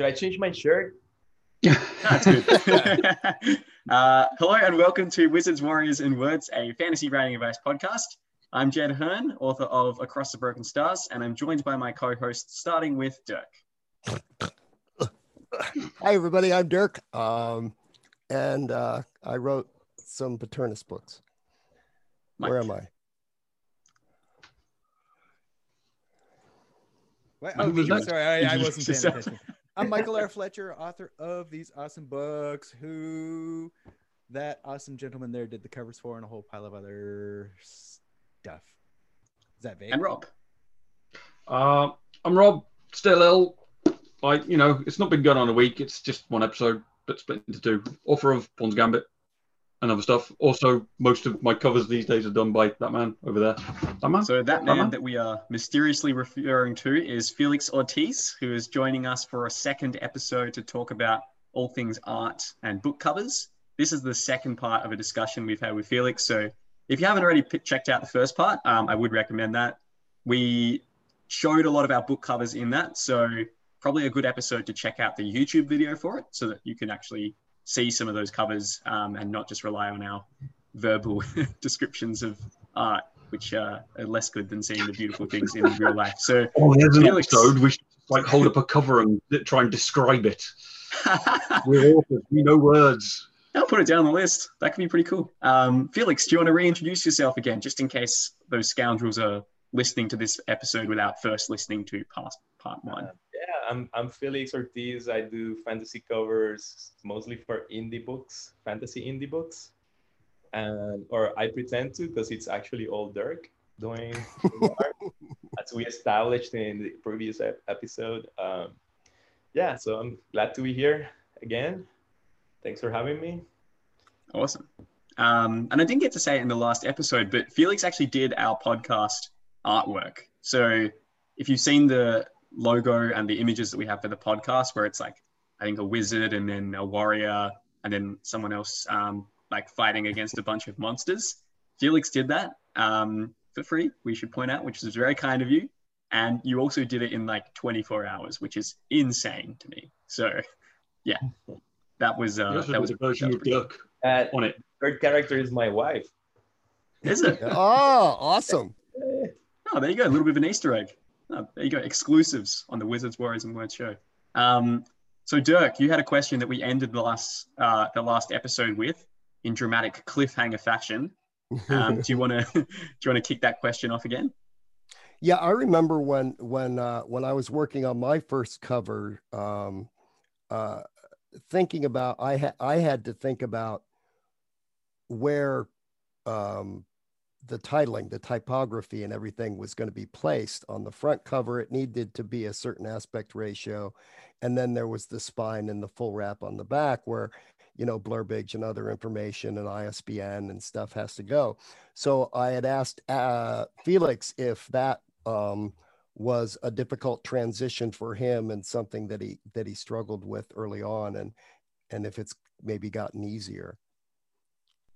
Should I change my shirt? That's good. uh, hello and welcome to Wizards, Warriors, and Words, a fantasy writing advice podcast. I'm Jed Herne, author of Across the Broken Stars, and I'm joined by my co-hosts, starting with Dyrk. Hi, everybody. I'm Dyrk, um, and uh, I wrote some Paternus books. Mike. Where am I? What? Mike, Oh, who's sorry, I, I wasn't paying attention. I'm Michael R. Fletcher, author of these awesome books. Who that awesome gentleman there did the covers for, and a whole pile of other stuff. Is that vague? And Rob. Uh, I'm Rob, still ill. I, you know, it's not been going on a week. It's just one episode, but split into two. Author of Pawn's Gambit and other stuff. Also, most of my covers these days are done by that man over there. That man. So that man man. that we are mysteriously referring to is Felix Ortiz, who is joining us for a second episode to talk about all things art and book covers. This is the second part of a discussion we've had with Felix. So if you haven't already p- checked out the first part, um, I would recommend that. We showed a lot of our book covers in that. So probably a good episode to check out the YouTube video for it so that you can actually see some of those covers um, and not just rely on our verbal descriptions of art, which uh, are less good than seeing the beautiful things in real life. So oh, there's an episode. We should like hold up a cover and try and describe it. We're authors. We know words. I'll put it down the list. That could be pretty cool. Um, Felix, do you want to reintroduce yourself again, just in case those scoundrels are listening to this episode without first listening to past part one? Yeah, I'm, I'm Felix Ortiz. I do fantasy covers mostly for indie books, fantasy indie books. And or I pretend to because it's actually all Dyrk doing as we established in the previous ep- episode. Um, yeah, so I'm glad to be here again. Thanks for having me. Awesome. Um, and I didn't get to say it in the last episode, but Felix actually did our podcast artwork. So if you've seen the logo and the images that we have for the podcast, where it's like, I think a wizard and then a warrior and then someone else um, like fighting against a bunch of monsters, Felix did that um, for free, we should point out, which is very kind of you. And you also did it in like 24 hours, which is insane to me. So yeah, that was, uh, that was, a version that was of pretty- Dyrk Uh, on it. third character is my wife. Is it? Oh, awesome. Oh, there you go. A little bit of an Easter egg. Oh, there you go. Exclusives on the Wizards, Warriors, and Words show. Um, so, Dyrk, you had a question that we ended the last uh, the last episode with in dramatic cliffhanger fashion. Um, do you want to do you want to kick that question off again? Yeah, I remember when when uh, when I was working on my first cover, um, uh, thinking about I had I had to think about where um, the titling, the typography, and everything was going to be placed on the front cover. It needed to be a certain aspect ratio, and then there was the spine and the full wrap on the back where you know blurbage and other information and ISBN and stuff has to go. So I had asked uh, Felix if that um, was a difficult transition for him and something that he that he struggled with early on, and and if it's maybe gotten easier.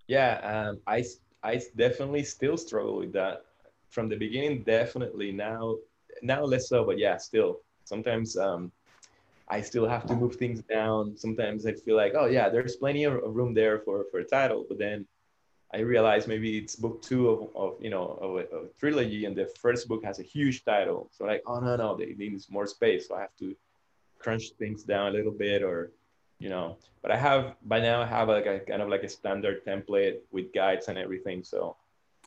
Yeah, um, I I definitely still struggle with that from the beginning. Definitely now now less so, but yeah, still sometimes um, I still have to move things down. Sometimes I feel like, oh yeah, there's plenty of room there for for a title, but then I realize maybe it's book two of, of you know of a, of a, trilogy, and the first book has a huge title. So like, oh no no, they need more space, so I have to crunch things down a little bit, or you know. But I have by now I have like a kind of like a standard template with guides and everything. So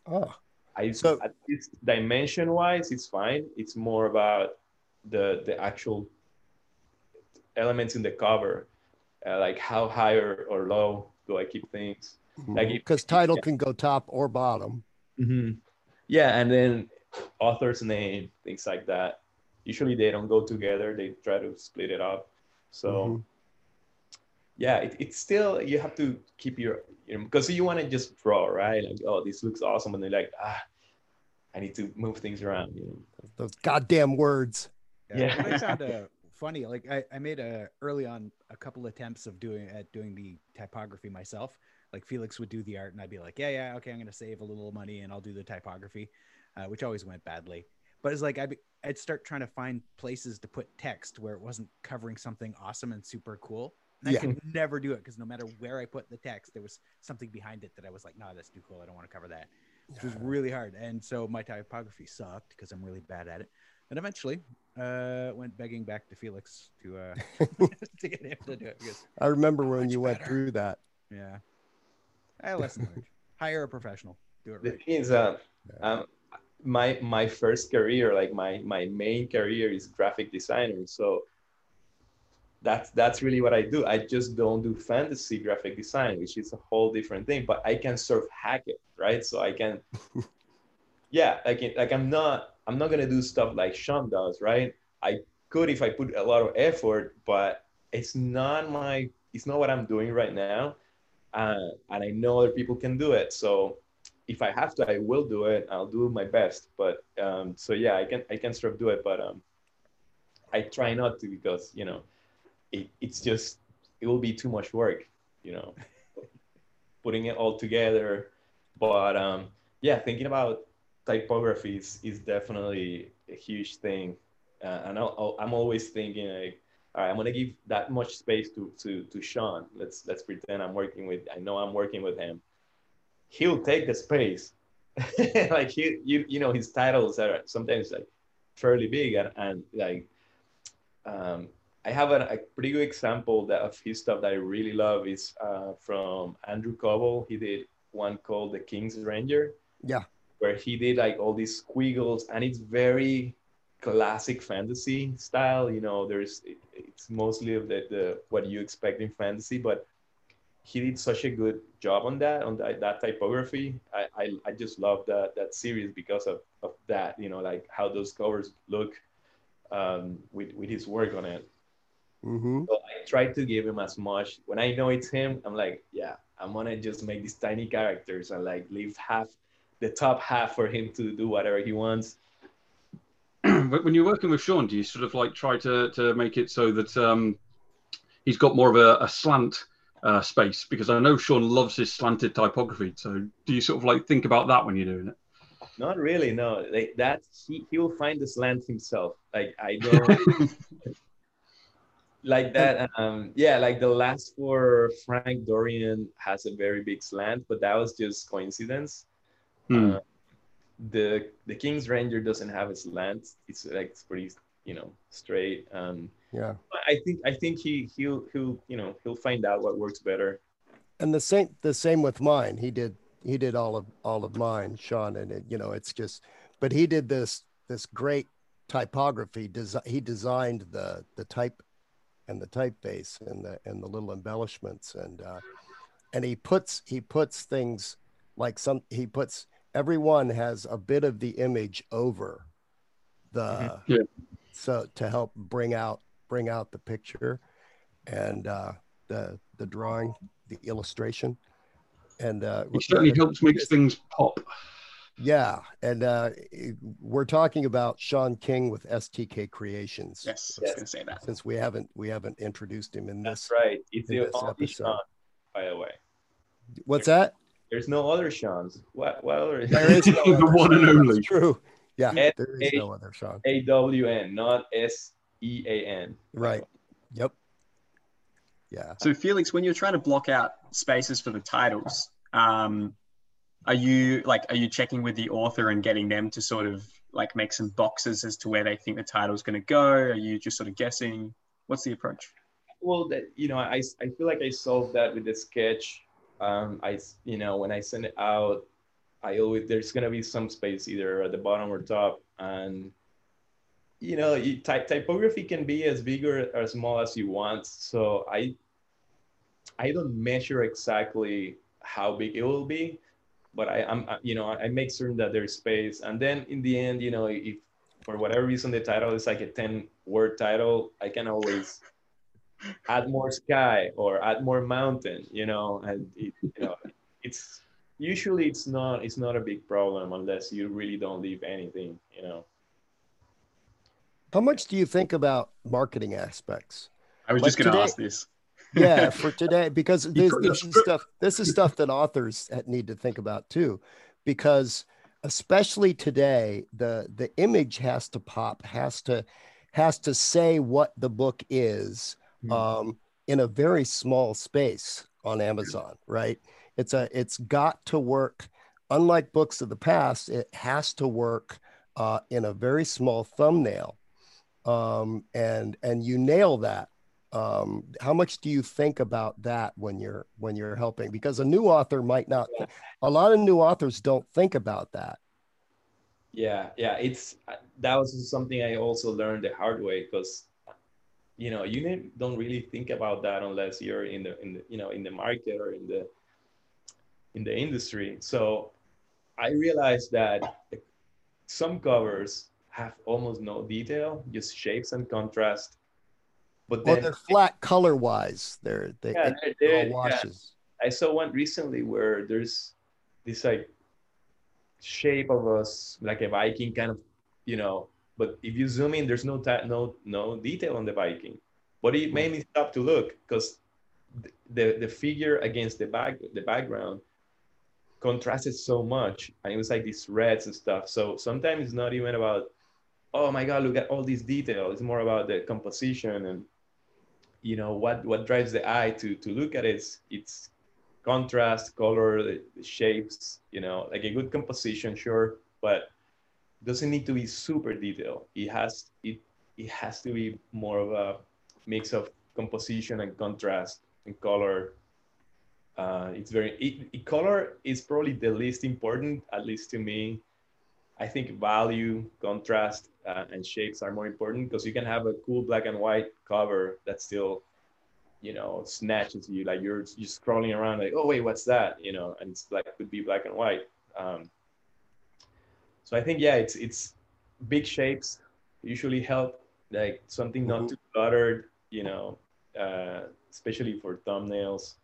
oh, I so at least dimension wise, it's fine. It's more about the the actual elements in the cover, uh, like how high or, or low do I keep things? Mm-hmm. Like because title yeah. can go top or bottom. Mm-hmm. Yeah, and then author's name, things like that. Usually they don't go together. They try to split it up. So mm-hmm. Yeah, it, it's still you have to keep your you know because you want to just draw right. Like oh this looks awesome, and they're like ah I need to move things around. You know those goddamn words. Yeah, yeah. I found a funny. Like I, I made a early on a couple attempts of doing at doing the typography myself. Like Felix would do the art, and I'd be like, yeah, yeah, okay, I'm gonna save a little money and I'll do the typography, uh, which always went badly. But it's like I'd, be, I'd start trying to find places to put text where it wasn't covering something awesome and super cool. And yeah. I could never do it because no matter where I put the text, there was something behind it that I was like, no, nah, that's too cool. I don't want to cover that. It was really hard. And so my typography sucked because I'm really bad at it. And eventually, uh, went begging back to Felix to uh, to get him to do it. Because I remember when you went through that. Yeah, I lesson learned. Hire a professional. Do it right. The thing is, uh, um, my my first career, like my my main career, is graphic designer. So that's that's really what I do. I just don't do fantasy graphic design, which is a whole different thing. But I can sort of hack it, right? So I can, yeah, like like I'm not I'm not gonna do stuff like Shawn does, right? I could if I put a lot of effort, but it's not my it's not what I'm doing right now, uh, and I know other people can do it. So if I have to, I will do it. I'll do my best. But um, so yeah, I can I can sort of do it, but um, I try not to because you know it, it's just it will be too much work, you know, putting it all together. But um, yeah, thinking about typography is, is definitely a huge thing. Uh, and i am always thinking like, all right, I'm gonna give that much space to to to Shawn. Let's let's pretend I'm working with. I know I'm working with him. He'll take the space. like he, you you know, his titles are sometimes like fairly big and, and like. Um, I have a, a, pretty good example that of his stuff that I really love is uh, from Andrew Cobble. He did one called The King's Ranger. Yeah where he did like all these squiggles and it's very classic fantasy style you know there's it, it's mostly of the, the what you expect in fantasy but he did such a good job on that on that, that typography I, I, I just love that that series because of, of that you know like how those covers look um, with with his work on it mm-hmm. so i try to give him as much when i know it's him i'm like yeah i'm gonna just make these tiny characters and like leave half the top half for him to do whatever he wants. when you're working with Shawn, do you sort of like try to to make it so that um, he's got more of a, a slant uh, space? Because I know Shawn loves his slanted typography. So do you sort of like think about that when you're doing it? Not really, no. Like that, he he will find the slant himself. Like I don't. Like that um yeah like the last for frank dorian has a very big slant but that was just coincidence Hmm. Uh, the the King's Ranger doesn't have a slant. It's like it's pretty, you know, straight. Um, yeah. I think I think he he'll he'll you know he'll find out what works better. And the same the same with mine. He did he did all of all of mine, Shawn, and it, you know it's just, but he did this this great typography. Desi- he designed the the type and the typeface and the and the little embellishments and uh, and he puts he puts things like some he puts everyone has a bit of the image over the Mm-hmm. Yeah. so to help bring out bring out the picture and uh the the drawing the illustration and uh It certainly helps make things pop. Yeah and uh we're talking about shawn king with STK Kreations Yes, I was going to say that. since we haven't we haven't introduced him in That's this right. It's the this only. Shawn, by the way. what's that There's no other Shawn's. What? What other? there is no The one and only. that's true yeah S- there is no other shawn A W N, not S E A N. right yep yeah So Felix, when you're trying to block out spaces for the titles, um, are you like are you checking with the author and getting them to sort of like make some boxes as to where they think the title's going to go? Are you just sort of guessing? What's the approach? Well, that you know, I I feel like I solved that with the sketch. Um, I you know when I send it out, I always there's gonna be some space either at the bottom or top, and you know, you, ty- typography can be as big or as small as you want. So I I don't measure exactly how big it will be, but I, I'm I- you know I make certain that there's space, and then in the end, you know, if for whatever reason the title is like a 10 word title, I can always add more sky or add more mountain, you know, and it, you know, it's usually it's not it's not a big problem unless you really don't leave anything, you know. how much do you think about marketing aspects I was Like just going to ask this. Yeah for today because this, this is stuff this is stuff that authors need to think about too because especially today the the image has to pop has to has to say what the book is Hmm. um, in a very small space on amazon right? It's a it's got to work. Unlike books of the past it has to work uh, in a very small thumbnail um, and and you nail that um, how much do you think about that when you're when you're helping because a new author might not a lot of new authors don't think about that Yeah, yeah, it's that was something I also learned the hard way because you know you don't really think about that unless you're in the in the you know in the market or in the in the industry. So I realized that some covers have almost no detail, just shapes and contrast. But well they're flat color wise they're they Yeah, they're- they're- yeah. washes I saw one recently where there's this like shape of us like a Viking kind of, you know. But if you zoom in, there's no ta- no no detail on the Viking. But it made hmm. me stop to look because the the figure against the back the background contrasted so much, and it was like these reds and stuff. So sometimes it's not even about, oh my god, look at all these details. It's more about the composition and you know what what drives the eye to to look at it. It's, it's contrast, color, the, the shapes. You know, like a good composition, sure, but doesn't need to be super detailed. It has it it has to be more of a mix of composition and contrast and color. Uh, it's very it, it- color is probably the least important, at least to me. I think value, contrast, uh, and shapes are more important because you can have a cool black and white cover that still, you know, snatches you. Like you're you're scrolling around, like, oh wait, what's that? You know, and it's like could be black and white. Um, so I think yeah, it's it's big shapes usually help, like something not too cluttered. You know, uh, especially for thumbnails.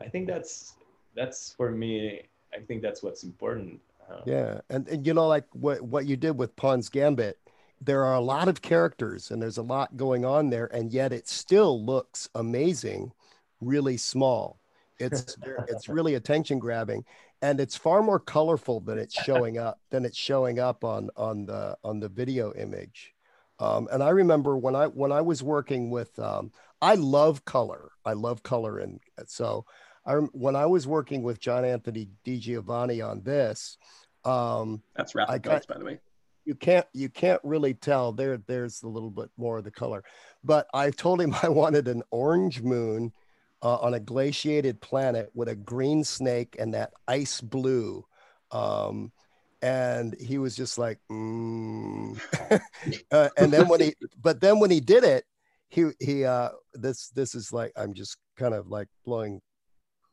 I think that's that's for me. I think that's what's important. Uh, Yeah, and, and you know, like what what you did with Pawn's Gambit, there are a lot of characters and there's a lot going on there, and yet it still looks amazing, really small. It's it's really attention grabbing, and it's far more colorful than it's showing up than it's showing up on on the on the video image. Um, and I remember when I when I was working with, um, I love color. I love color, and so I when I was working with John Anthony DiGiovanni on this, um, That's Wrath of Gods, by the way. You can't you can't really tell. There there's a little bit more of the color, but I told him I wanted an orange moon uh, on a glaciated planet with a green snake and that ice blue. Um, and he was just like, mm. uh, and then when he, but then when he did it, he he uh, this this is like I'm just kind of like blowing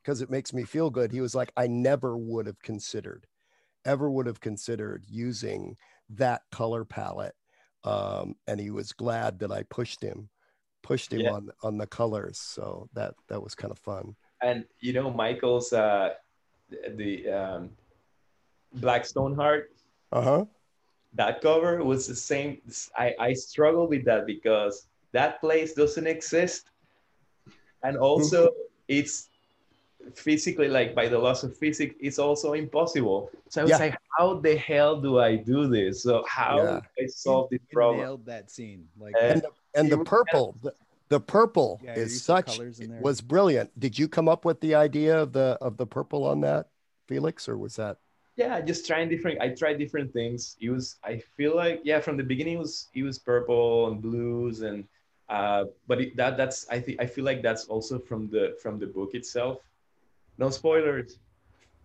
because it makes me feel good. He was like, I never would have considered, ever would have considered using that color palette. Um, and he was glad that I pushed him, pushed him Yeah. on on the colors. So that that was kind of fun. and you know Michael's uh, the um, Black Stone Heart Uh huh. that cover was the same. I I struggle with that because that place doesn't exist, and also it's physically like by the laws of physics it's also impossible so i was Yeah. like how the hell do i do this so how Yeah. do i solve this You problem nailed that scene. Like And- And the, and the purple, the, the purple Yeah, is such colors in there. was brilliant. Did you come up with the idea of the of the purple on that, Felix, or was that? yeah just trying different i tried different things it was i feel like yeah from the beginning it was it was purple and blues and uh but it, that that's i think i feel like that's also from the from the book itself no spoilers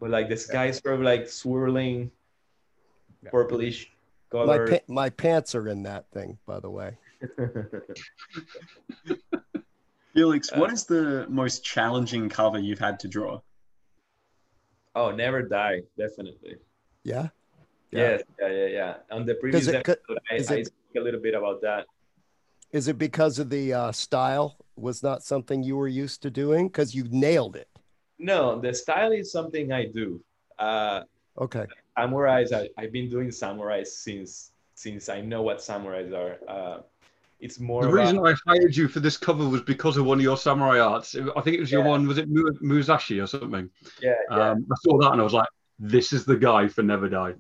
but like the sky is sort of like swirling Yeah. purplish My color pa- my pants are in that thing, by the way. Felix, what Uh, is the most challenging cover you've had to draw? oh never die definitely Yeah. yes yeah yeah yeah on the previous it episode I, is I spoke a little bit about that Is it because of the uh, style was not something you were used to doing? Because you nailed it. No the style is something i do uh Okay. samurais I, i've been doing samurais since since i know what samurais are uh it's more The about- reason I hired you for this cover was because of one of your samurai arts. I think it was your one. Was it Mu- Musashi or something? yeah yeah Um, I saw that and I was like, "This is the guy for Never Die."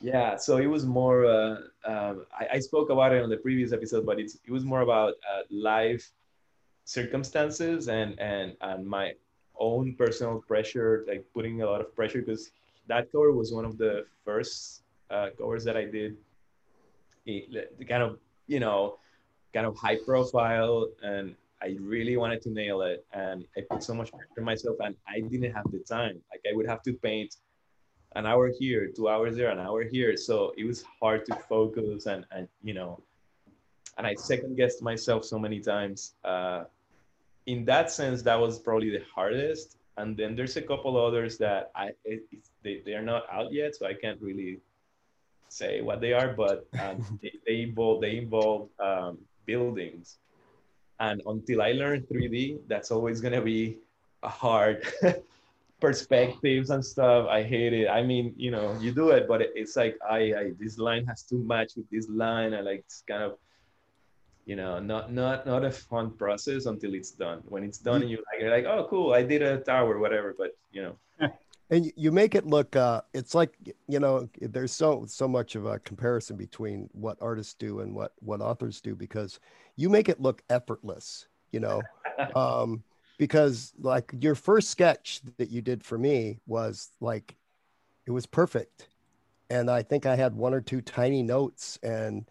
yeah so it was more uh um, I, I spoke about it on the previous episode but it's it was more about uh, life circumstances and and and my own personal pressure like putting a lot of pressure because that cover was one of the first uh, covers that i did. It, kind of you know kind of high profile and i really wanted to nail it and i put so much pressure on myself and i didn't have the time. Like i would have to paint an hour here two hours there an hour here. So it was hard to focus and and you know and i second guessed myself so many times uh in that sense that was probably the hardest. And then there's a couple others that I it, they they are not out yet so i can't really say what they are but um, they, they involve they involve um, buildings. And until i learn 3d that's always going to be a hard perspectives and stuff. I hate it. I mean you know you do it but it, it's like I, I this line has to match with this line and like it's kind of you know not not not a fun process until it's done. When it's done and you like you're like oh cool i did a tower whatever but you know. And you- you make it look uh it's like you know there's so so much of a comparison between what artists do and what what authors do because you make it look effortless you know? Um because like your first sketch that you did for me was like it was perfect. And i think i had one or two tiny notes and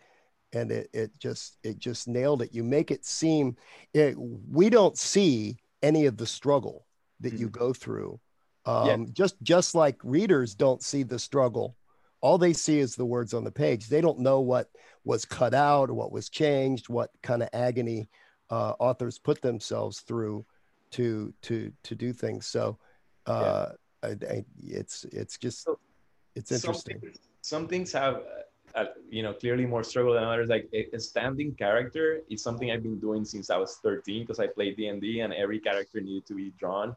and it, it just it just nailed it. You make it seem it, we don't see any of the struggle that you go through. Um, Yeah. just just like readers don't see the struggle all they see is the words on the page. They don't know what was cut out or what was changed what kind of agony uh, authors put themselves through to to to do things. So uh I, I, it's it's just it's some interesting. things, some things have you know clearly more struggle than others. Like a, standing character is something i've been doing since i was 13 because i played d&d and every character needed to be drawn.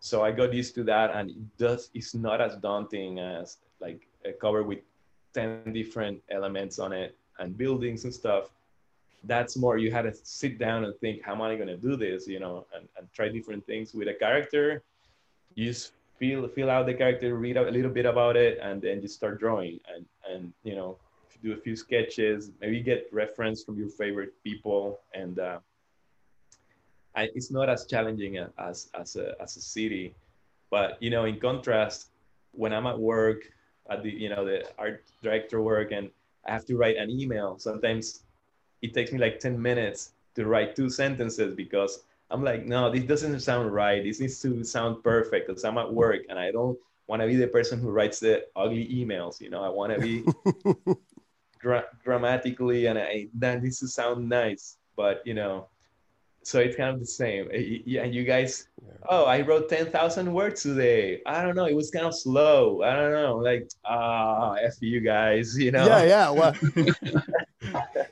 So i got used to that and it does it's not as daunting as like a cover with 10 different elements on it and buildings and stuff. That's more you had to sit down and think how am i going to do this? You know and, and try different things with a character. You just feel feel out the character read a little bit about it and then just start drawing. And and you know do a few sketches maybe get reference from your favorite people and uh, I, it's not as challenging as as a, as a city but you know in contrast when i'm at work at the you know the art director work and i have to write an email sometimes it takes me like 10 minutes to write two sentences because I'm like, no, this doesn't sound right. This needs to sound perfect because I'm at work and I don't want to be the person who writes the ugly emails. You know, I want to be gra- grammatically and I, that needs to sound nice. But, you know, so it's kind of the same. Yeah, and you guys, oh, I wrote ten thousand words today. I don't know. It was kind of slow. I don't know. Like, ah, f you guys. You know. Yeah, yeah. Well,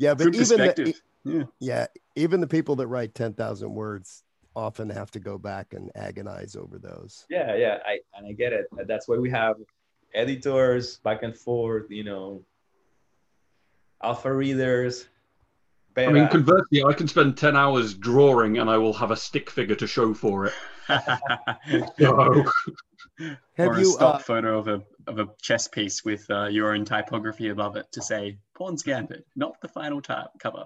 yeah, but Good even the, yeah. yeah, even the people that write ten thousand words often have to go back and agonize over those. yeah yeah i and i get it that's why we have editors back and forth you know alpha readers I mean, conversely, I can spend 10 hours drawing and I will have a stick figure to show for it. So, Have or a stock Uh, photo of a of a chess piece with uh, your own typography above it to say Pawn's Gambit, not the final type cover.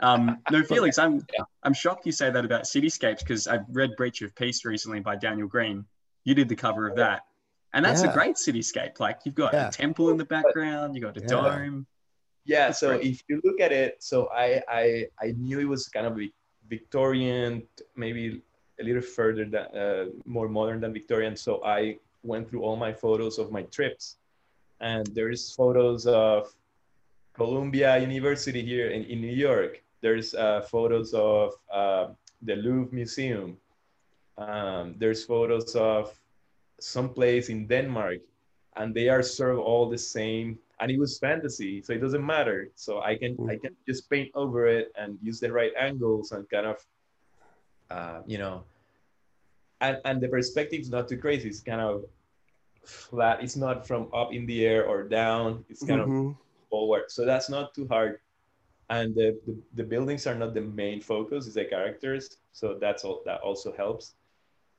Um, no, Felix, I'm I'm shocked you say that about cityscapes because I've read Breach of Peace recently by Daniel Greene. You did the cover of that, and that's a great cityscape. Like you've got Yeah. a temple in the background, you've got a Yeah. dome. Yeah so if you look at it so i i i knew it was kind of Vic- victorian maybe a little further than uh, more modern than victorian. So i went through all my photos of my trips. And there's photos of columbia university here in, in new york. There's uh, photos of uh, the louvre museum. Um, there's photos of some place in denmark. And they are sort of all the same and it was fantasy so it doesn't matter. So i can i can just paint over it and use the right angles and kind of uh, you know and and the perspective is not too crazy. It's kind of flat. It's not from up in the air or down. It's kind of mhm. forward. So that's not too hard. And the, the the buildings are not the main focus it's the characters. So that's all that also helps.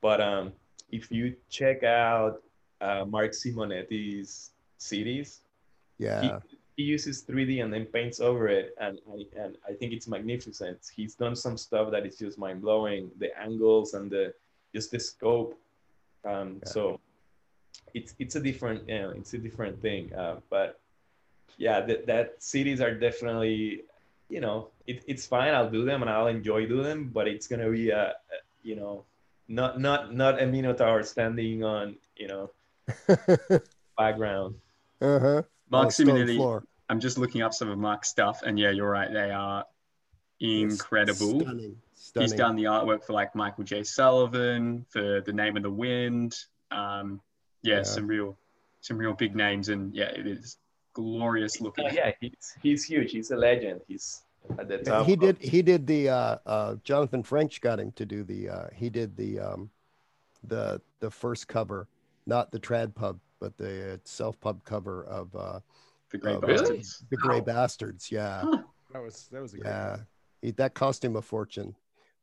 But um if you check out uh, marc simonetti's cities Yeah, he uses 3D and then paints over it, and I, and I think it's magnificent. He's done some stuff that is just mind blowing. The angles and the just the scope. Um, So it's it's a different you know it's a different thing. Uh, but yeah, that that cities are definitely you know it, it's fine. I'll do them and I'll enjoy doing them, but it's gonna be a, a you know not not not a minotaur standing on you know background. uh huh. Marc stone Simonetti, floor. I'm just looking up some of Marc's stuff, and yeah, you're right. They are incredible. Stunning. He's done the artwork for like Michael J. Sullivan for The Name of the Wind. Um, yeah, Yeah. some real, some real big names, and yeah, it is glorious looking. Oh, yeah, he's he's huge. He's a legend. He's at the Yeah, top. he did. He did the. Uh, uh, Jonathan French got him to do the. Uh, he did the. Um, the the first cover, not the trad pub, but the self pub cover of uh, The Great uh, Bastards. the Gray Bastards. Yeah, Huh. That was that was a yeah. He, that cost him a fortune,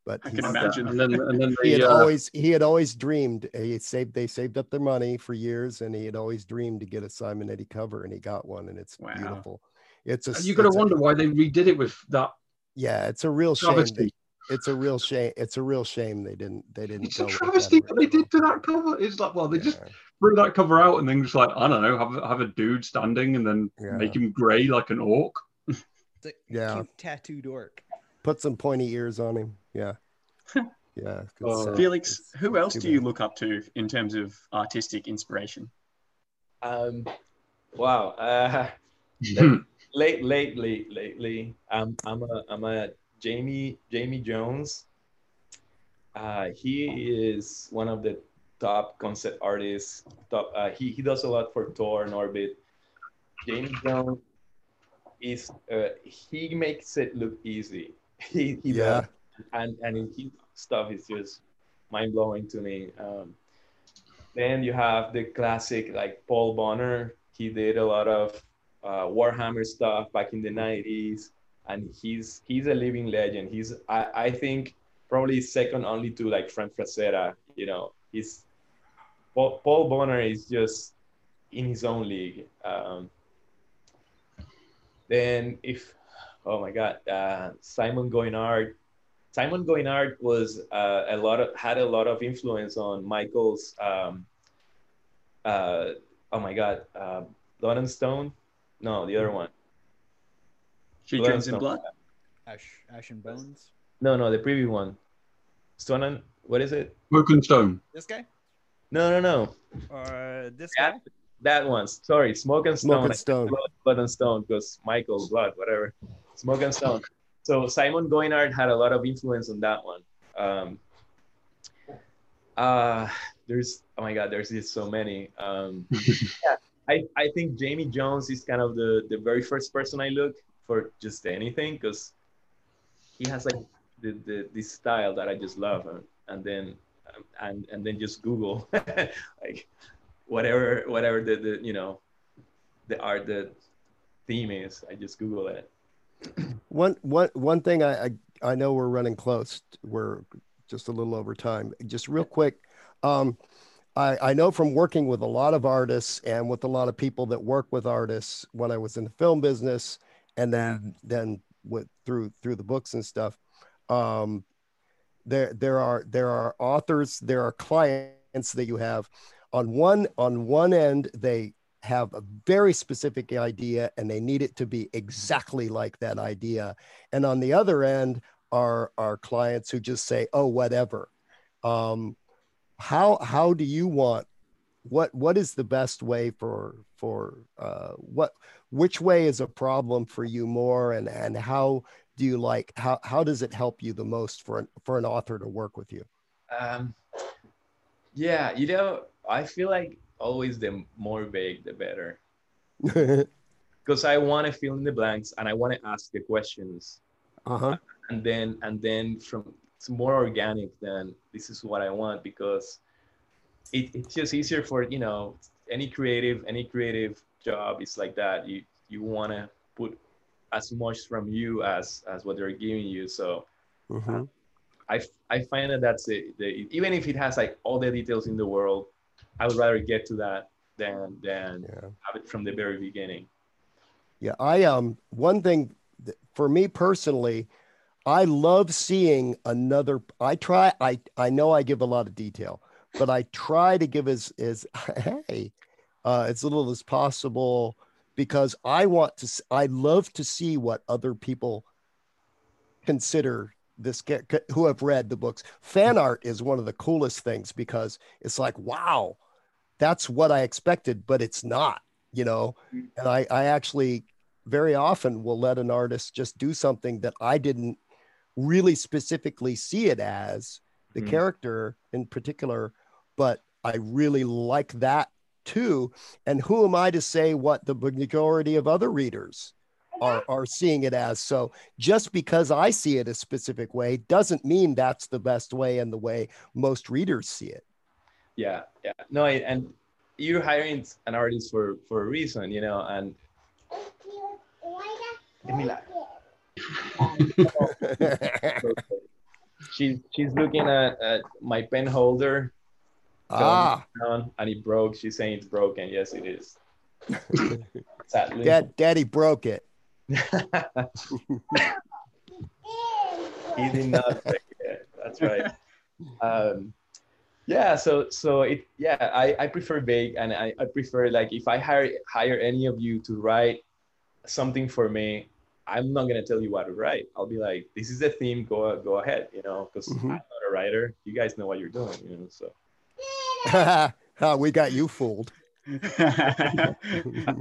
but I he, can imagine. and then, and then he had uh, always he had always dreamed. He saved. They saved up their money for years, and he had always dreamed to get a Simonetti cover, and he got one, and it's Wow. beautiful. It's a. you got to it's a- wonder why they redid it with that Yeah, it's a real shame. They, it's a real shame. It's a real shame they didn't. They didn't. It's a go with travesty what they did to that cover. It's like, well, they just Yeah. threw that cover out and then just like, I don't know, have, a- have a dude standing and then Yeah. make him grey like an orc. It's Yeah. cute tattooed orc. Put some pointy ears on him. Yeah. Yeah. it's Oh. sad. Felix, It's who else do you look up to in terms of artistic inspiration? Um, wow. Uh, late, lately, lately, I'm I'm a I'm a Jamie Jamie Jones. Uh, he is one of the top concept artists. Top. Uh, he he does a lot for Tor and Orbit. Jamie Jones is uh, he makes it look easy. He he Yeah. does, and and his stuff is just mind blowing to me. Um, then you have the classic like Paul Bonner. He did a lot of uh, Warhammer stuff back in the 90s, and he's he's a living legend. He's I, I think probably second only to like Frank Frazetta. You know, he's Paul, Paul Bonner is just in his own league. Um, then if oh my God, uh, Simon Goinard. Simon Goinard was uh, a lot of had a lot of influence on Michael's. Um, uh, oh my God, uh, Blood and Stone. No, the other one. She Blood Dreams in and Blood? Ash, Ash and Bones. No, no, the previous one. Stone and what is it? Smoke and Stone. This guy No, no, no. or this That, guy? that one. Sorry, Smoke and Stone. Smoke and Stone. Blood, Blood and Stone because Michael Blood, whatever. Smoke and Stone. so Simon Goinard had a lot of influence on that one. Um, uh, there's oh my god, there's just so many. Um, yeah, I, I think Jamie Jones is kind of the the very first person I look for just anything because he has like the, the this style that I just love and, and then um, and and then just Google like whatever whatever the, the you know the art the theme is I just Google it. One one one thing I, I I know we're running close. We're just a little over time. Just real quick. Um, I, I know from working with a lot of artists and with a lot of people that work with artists when I was in the film business and then then with through through the books and stuff. Um, there there are there are authors, there are clients that you have on one on one end they have a very specific idea and they need it to be exactly like that idea. And on the other end are our clients who just say, oh, whatever. Um, how how do you want what what is the best way for for uh, what which way is a problem for you more and and how do you like how how does it help you the most for an, for an author to work with you? Um yeah you know i feel like always the more vague the better. Because i want to fill in the blanks and i want to ask the questions. Uh-huh. And then and then from it's more organic than this is what I want because it, it's just easier for you know any creative any creative job is like that you you want to put as much from you as as what they're giving you so mm-hmm. I, I find that that's the, the even if it has like all the details in the world I would rather get to that than than yeah. have it from the very beginning yeah I um one thing for me personally I love seeing another. I try. I I know I give a lot of detail, but I try to give as as hey, uh, as little as possible because I want to. I love to see what other people consider this who have read the books. Fan art is one of the coolest things because it's like wow, that's what I expected, but it's not. You know, and I I actually very often will let an artist just do something that I didn't really specifically see it as the mm character in particular, but I really like that too. And who am I to say what the majority of other readers are, are seeing it as? So just because I see it a specific way doesn't mean that's the best way and the way most readers see it. Yeah, yeah. No, and you're hiring an artist for for a reason, you know, and she's she's looking at, at my pen holder. Ah. Down, and he broke. She's saying it's broken. Yes, it is. Sadly. Dad, Daddy broke it. he did not break it. That's right. Um, yeah. So so it yeah. I I prefer vague, and I I prefer like if I hire hire any of you to write something for me I'm not gonna tell you what to write. I'll be like, this is the theme. Go go ahead, you know, because mm-hmm. I'm not a writer. You guys know what you're doing, you know. So oh, we got you fooled. yeah,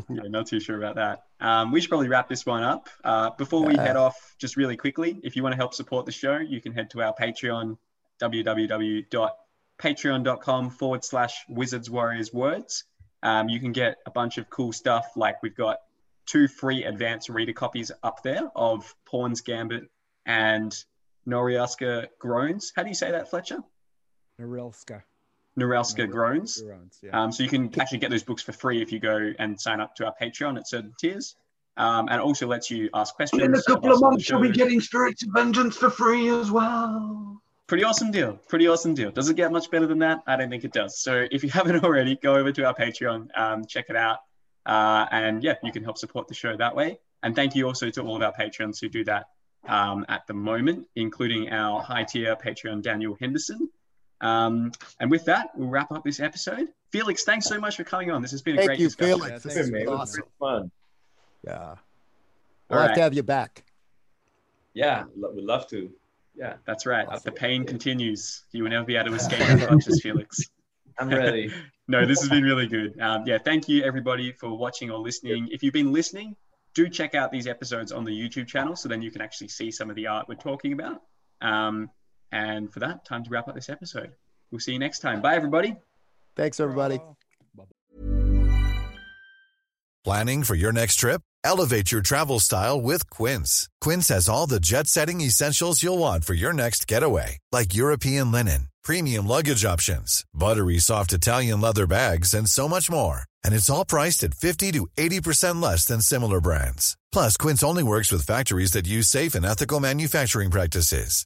not too sure about that. Um, we should probably wrap this one up. Uh, before we head off, just really quickly, if you want to help support the show, you can head to our Patreon, www.patreon.com forward slash Wizards Warriors Words. Um, you can get a bunch of cool stuff like we've got two free advanced reader copies up there of Pawn's Gambit and Norylska Groans. How do you say that, Fletcher? Norylska. Norylska Groans. Groans yeah. um, so you can actually get those books for free if you go and sign up to our Patreon at certain tiers. Um, and also lets you ask questions. in a couple of months, you'll be getting Spirits of Vengeance for free as well. Pretty awesome deal. Pretty awesome deal. Does it get much better than that? I don't think it does. So if you haven't already, go over to our Patreon, um, check it out. Uh, and yeah, you can help support the show that way. And thank you also to all of our patrons who do that um, at the moment, including our high tier Patreon, Daniel Henderson. Um, and with that, we'll wrap up this episode. Felix, thanks so much for coming on. This has been a Thank great you, discussion. Felix. this has been awesome. fun. Yeah. We'll have to have you back. Yeah, we'd love to. Yeah. That's right. Awesome. The pain continues. You will never be able to escape as much as Felix. I'm ready. no, this has been really good. Um, yeah, thank you everybody for watching or listening. If you've been listening, do check out these episodes on the YouTube channel so then you can actually see some of the art we're talking about. Um, and for that, time to wrap up this episode. We'll see you next time. Bye, everybody. Thanks, everybody. Planning for your next trip? Elevate your travel style with Quince. Quince has all the jet setting essentials you'll want for your next getaway, like European linen, premium luggage options, buttery soft Italian leather bags, and so much more. And it's all priced at 50 to 80% less than similar brands. Plus, Quince only works with factories that use safe and ethical manufacturing practices.